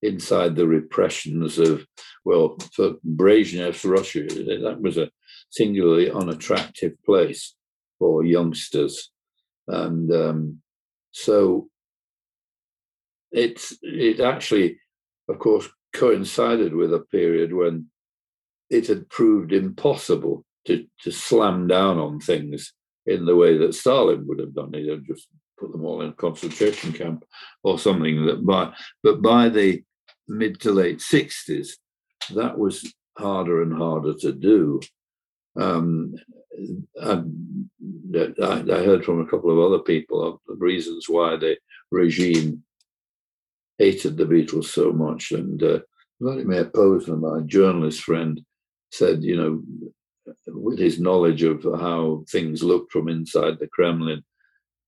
inside the repressions of, well, for Brezhnev's Russia, that was a singularly unattractive place for youngsters. And um, so it's it actually, of course, coincided with a period when it had proved impossible to, to slam down on things in the way that Stalin would have done. He'd have just put them all in a concentration camp or something. That by but by the mid to late 60s, that was harder and harder to do. Um, I, I, heard from a couple of other people of the reasons why the regime hated the Beatles so much. And uh, Vladimir Pozner, my journalist friend, said, you know, with his knowledge of how things looked from inside the Kremlin,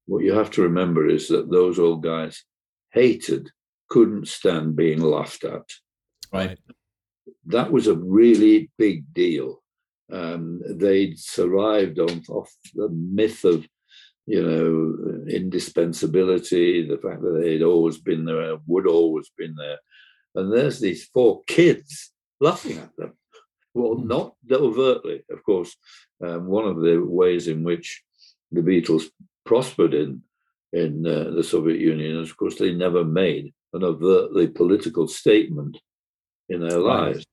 what you have to remember is that those old guys hated, couldn't stand being laughed at. Right. That was a really big deal. Um, they'd survived on off the myth of, you know, indispensability, the fact that they'd always been there, would always been there, and there's these four kids laughing at them. Well, hmm. not overtly, of course. Um, one of the ways in which the Beatles prospered in in uh, the Soviet Union is, of course, they never made an overtly political statement in their lives.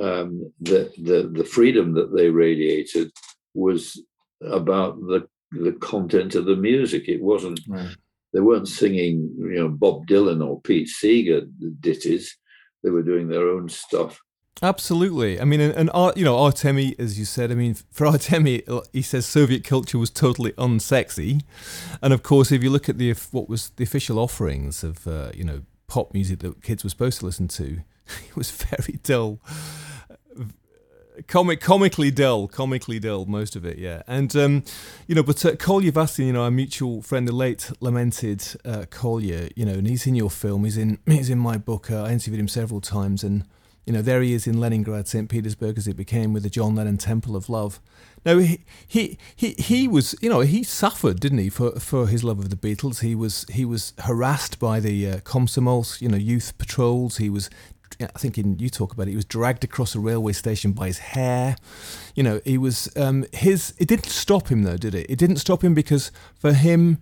Um, the, the the freedom that they radiated was about the the content of the music. It wasn't. Right. They weren't singing, you know, Bob Dylan or Pete Seeger ditties. They were doing their own stuff. Absolutely. I mean, and, and you know, Artemi, as you said, I mean, for Artemi, uh, he says Soviet culture was totally unsexy, and of course, if you look at the what was the official offerings of uh, you know pop music that kids were supposed to listen to, it was very dull, comic, comically dull, comically dull, most of it, yeah. And um, you know, but uh, Kolya Vasin, you know, our mutual friend, the late lamented uh, Kolya, you know, and he's in your film, he's in he's in my book. Uh, I interviewed him several times, and you know, there he is in Leningrad, St. Petersburg, as it became with the John Lennon Temple of Love. Now, he, he, he, he was, you know, he suffered, didn't he, for, for his love of the Beatles. He was, he was harassed by the uh, you know, youth patrols. He was, I think in, you talk about it, he was dragged across a railway station by his hair. You know, he was, um, his, it didn't stop him though, did it? It didn't stop him because for him,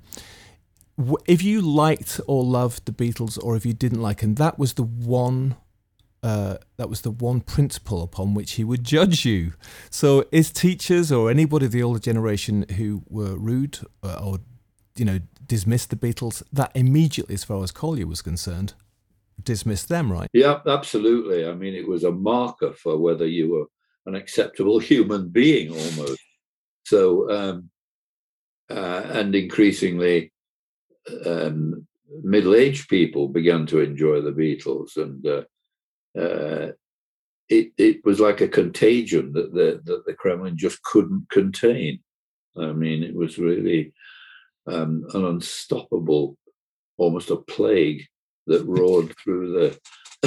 if you liked or loved the Beatles or if you didn't like them, that was the one uh, that was the one principle upon which he would judge you. So, is teachers or anybody of the older generation who were rude or, uh, or you know, dismissed the Beatles, that immediately, as far as Kolya was concerned, dismissed them, right? Yeah, absolutely. I mean, it was a marker for whether you were an acceptable human being almost. So, um, uh, and increasingly, um, middle-aged people began to enjoy the Beatles, and uh, uh, it, it was like a contagion that the, that the Kremlin just couldn't contain. I mean, it was really um, an unstoppable, almost a plague that roared through the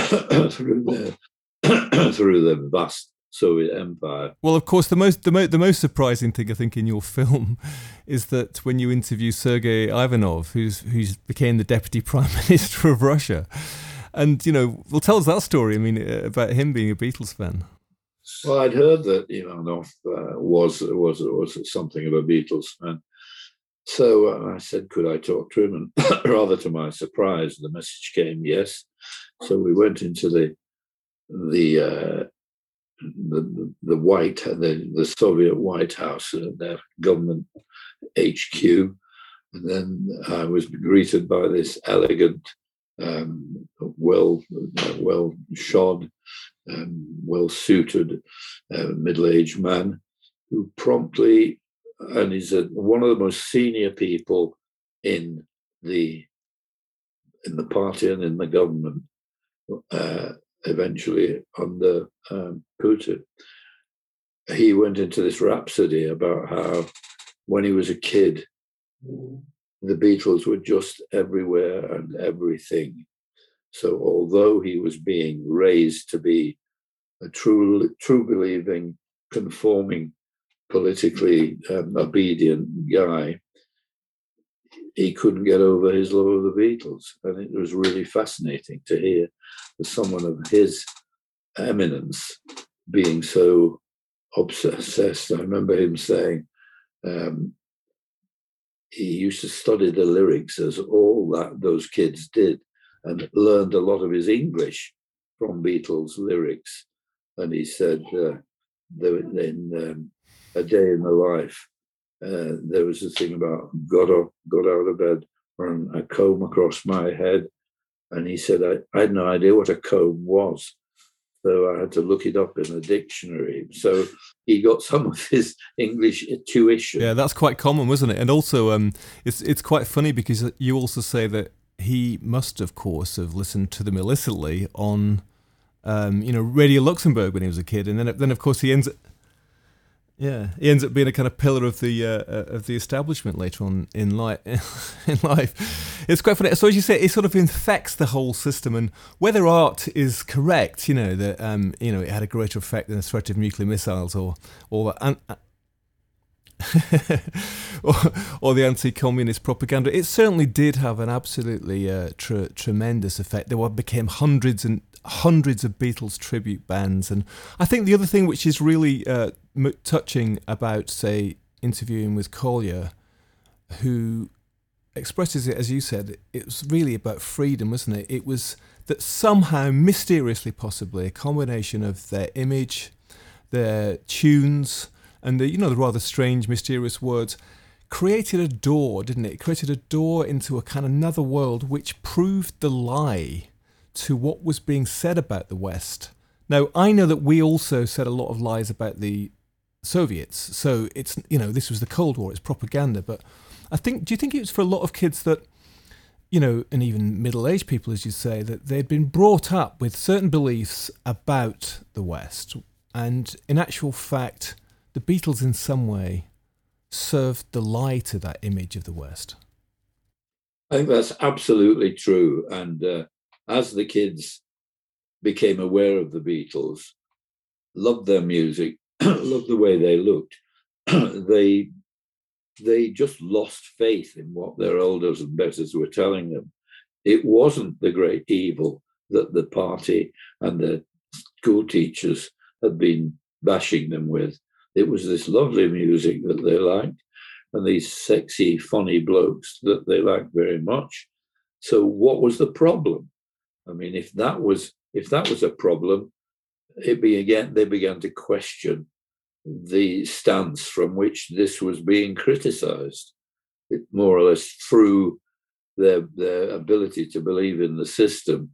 through the through the vast Soviet Empire. Well, of course, the most the, mo- the most surprising thing I think in your film is that when you interview Sergei Ivanov, who's who's became the deputy prime minister of Russia, and you know, well, tell us that story. I mean, uh, about him being a Beatles fan. Well, I'd heard that Ivanov uh, was was was something of a Beatles fan, So uh, I said, could I talk to him? And rather to my surprise, the message came yes. So we went into the the uh, the, the White the, the Soviet White House, uh, their government HQ, and then I was greeted by this elegant, um, well uh, well shod, um, well suited uh, middle aged man who promptly and he's a, one of the most senior people in the in the party and in the government. Uh, eventually, under um, Putin, he went into this rhapsody about how, when he was a kid, the Beatles were just everywhere and everything. So, although he was being raised to be a true, true believing, conforming politically um, obedient guy, he couldn't get over his love of the Beatles. And it was really fascinating to hear someone of his eminence being so obsessed. I remember him saying um, he used to study the lyrics as all that those kids did and learned a lot of his English from Beatles lyrics. And he said uh, in um, a day in the life. Uh, there was a thing about got up, got out of bed, ran a comb across my head, and he said I, I had no idea what a comb was, so I had to look it up in a dictionary. So he got some of his English tuition. Yeah, that's quite common, wasn't it? And also, um, it's it's quite funny because you also say that he must, of course, have listened to them illicitly on, um, you know, Radio Luxembourg when he was a kid, and then then of course he ends yeah, he ends up being a kind of pillar of the uh, uh of the establishment later on in life. in life, it's quite funny. So as you say, it sort of infects the whole system. And whether Art is correct, you know that um, you know it had a greater effect than the threat of nuclear missiles or or uh, or, or, the anti-communist propaganda. It certainly did have an absolutely uh, tr- tremendous effect. There were became hundreds and hundreds of Beatles tribute bands, and I think the other thing which is really uh, touching about, say, interviewing with Kolya, who expresses it as you said, it was really about freedom, wasn't it? It was that somehow, mysteriously, possibly, a combination of their image, their tunes and the you know the rather strange, mysterious words created a door, didn't it? it? Created a door into a kind of another world, which proved the lie to what was being said about the West. Now I know that we also said a lot of lies about the Soviets, so it's you know this was the Cold War, it's propaganda. But I think, do you think it was for a lot of kids that you know, and even middle-aged people, as you say, that they'd been brought up with certain beliefs about the West, and in actual fact, the Beatles, in some way, served the lie to that image of the West. I think that's absolutely true. And uh, as the kids became aware of the Beatles, loved their music, loved the way they looked, they they just lost faith in what their elders and betters were telling them. It wasn't the great evil that the party and the school teachers had been bashing them with. It was this lovely music that they liked and these sexy, funny blokes that they liked very much. So what was the problem? I mean, if that was if that was a problem, it began they began to question the stance from which this was being criticized. It more or less threw their their ability to believe in the system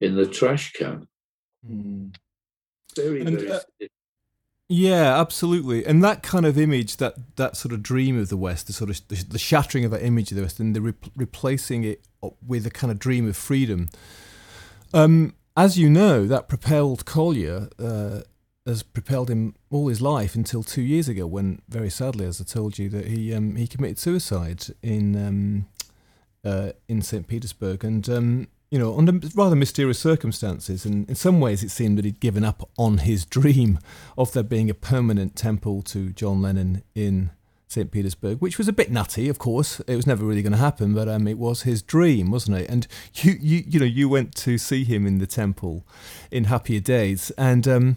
in the trash can. Mm. Very, and, very uh, yeah, absolutely. And that kind of image, that that sort of dream of the West, the sort of the, the shattering of that image of the West, and the re- replacing it with a kind of dream of freedom. Um, as you know, that propelled Kolya, uh, has propelled him all his life until two years ago, when very sadly, as I told you, that he um, he committed suicide in um, uh, in St. Petersburg, and um, you know, under rather mysterious circumstances. And in some ways, it seemed that he'd given up on his dream of there being a permanent temple to John Lennon in St. Petersburg, which was a bit nutty, of course. It was never really going to happen, but um, it was his dream, wasn't it? And you, you, you know, you went to see him in the temple in happier days, and um,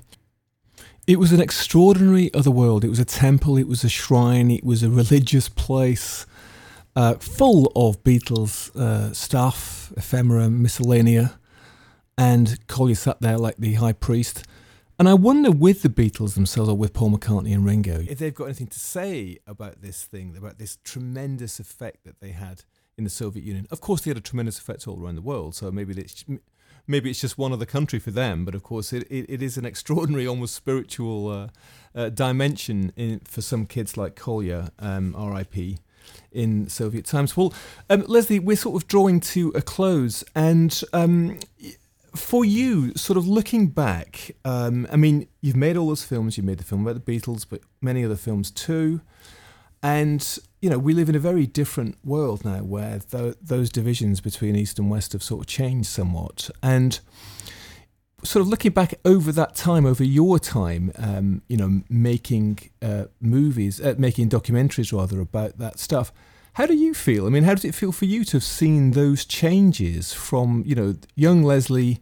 it was an extraordinary other world. It was a temple, it was a shrine, it was a religious place uh, full of Beatles uh, stuff, ephemera, miscellanea, and Kolya sat there like the high priest. And I wonder with the Beatles themselves, or with Paul McCartney and Ringo, if they've got anything to say about this thing, about this tremendous effect that they had in the Soviet Union. Of course, they had a tremendous effect all around the world. So maybe it's maybe it's just one other country for them, but of course, it, it, it is an extraordinary, almost spiritual uh, uh, dimension in, for some kids like Kolya, um, R.I.P in Soviet times. Well, um, Leslie, we're sort of drawing to a close, and um, for you, sort of looking back, um, I mean, you've made all those films. You made the film about the Beatles, but many other films too. And you know, we live in a very different world now, where th- those divisions between East and West have sort of changed somewhat, and sort of looking back over that time, over your time, um, you know, making uh, movies, uh, making documentaries rather about that stuff. How do you feel? I mean, how does it feel for you to have seen those changes from, you know, young Leslie,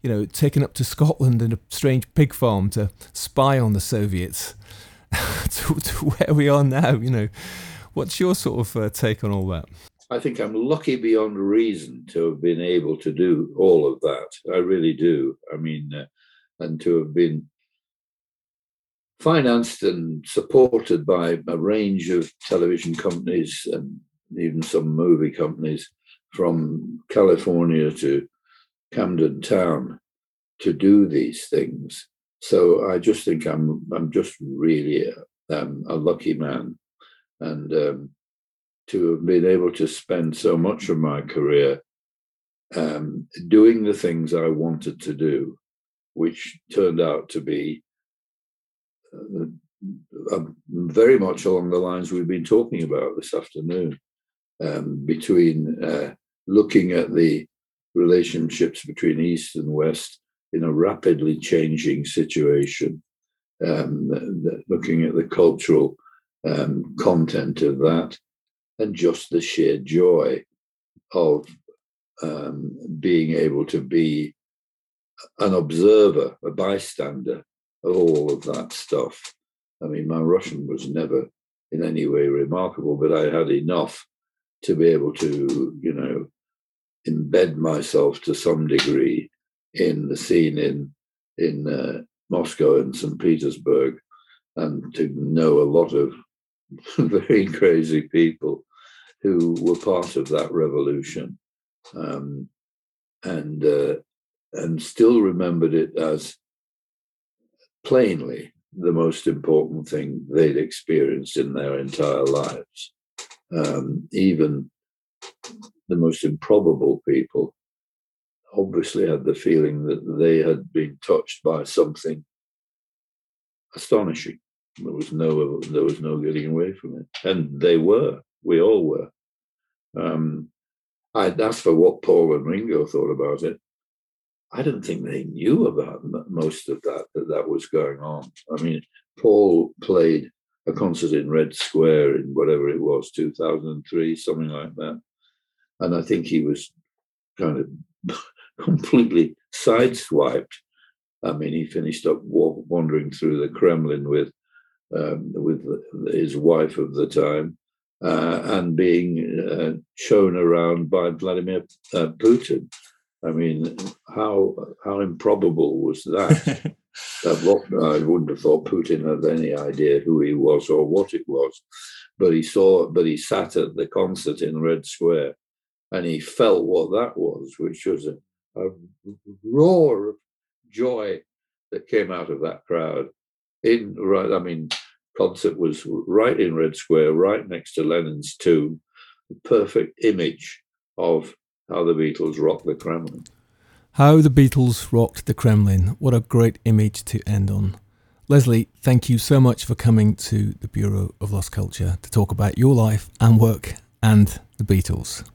you know, taken up to Scotland in a strange pig farm to spy on the Soviets, to, to, where we are now? You know, what's your sort of uh, take on all that? I think I'm lucky beyond reason to have been able to do all of that. I really do. I mean, uh, and to have been financed and supported by a range of television companies and even some movie companies from California to Camden Town to do these things. So I just think I'm I'm just really a, um, a lucky man, and um, to have been able to spend so much of my career um, doing the things I wanted to do, which turned out to be uh, uh, very much along the lines we've been talking about this afternoon, um, between uh, looking at the relationships between East and West in a rapidly changing situation, um, looking at the cultural um, content of that, and just the sheer joy of um, being able to be an observer, a bystander all of that stuff. I mean, my Russian was never in any way remarkable, but I had enough to be able to, you know, embed myself to some degree in the scene in in uh, Moscow and St. Petersburg, and to know a lot of very crazy people who were part of that revolution, um, and uh, and still remembered it as plainly the most important thing they'd experienced in their entire lives. Um, even the most improbable people obviously had the feeling that they had been touched by something astonishing. There was no there was no getting away from it, and they were. We all were. Um, I'd asked for what Paul and Ringo thought about it. I don't think they knew about most of that that that was going on. I mean, Paul played a concert in Red Square in whatever it was, 2003, something like that, and I think he was kind of completely sideswiped. I mean, he finished up wandering through the Kremlin with um, with his wife of the time, uh, and being uh, shown around by Vladimir uh, Putin. I mean, how how improbable was that? that I wouldn't have thought Putin had any idea who he was or what it was, but he saw. But he sat at the concert in Red Square, and he felt what that was, which was a, a roar of joy that came out of that crowd. In right, I mean, concert was right in Red Square, right next to Lenin's tomb, the perfect image of how the Beatles rocked the Kremlin. How the Beatles rocked the Kremlin. What a great image to end on. Leslie, thank you so much for coming to the Bureau of Lost Culture to talk about your life and work and the Beatles.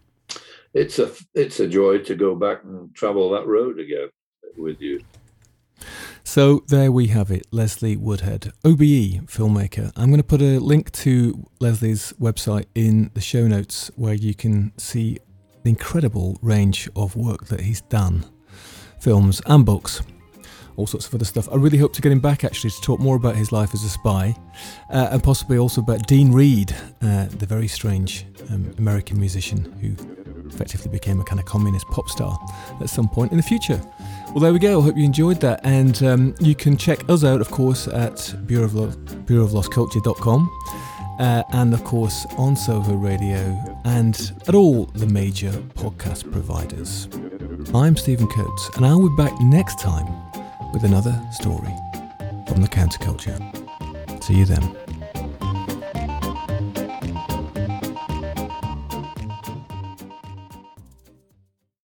It's a it's a joy to go back and travel that road again with you. So there we have it, Leslie Woodhead, OBE filmmaker. I'm going to put a link to Leslie's website in the show notes where you can see the incredible range of work that he's done, films and books. all sorts of other stuff. I really hope to get him back actually to talk more about his life as a spy uh, and possibly also about Dean Reed, uh, the very strange um, American musician who effectively became a kind of communist pop star at some point in the future. Well, there we go. I hope you enjoyed that. And um, you can check us out, of course, at Bureau of, Lo- Bureau of Lost Culture.com. Uh, and of course on Soho Radio and at all the major podcast providers. I'm Stephen Coates, and I'll be back next time with another story from the counterculture. See you then.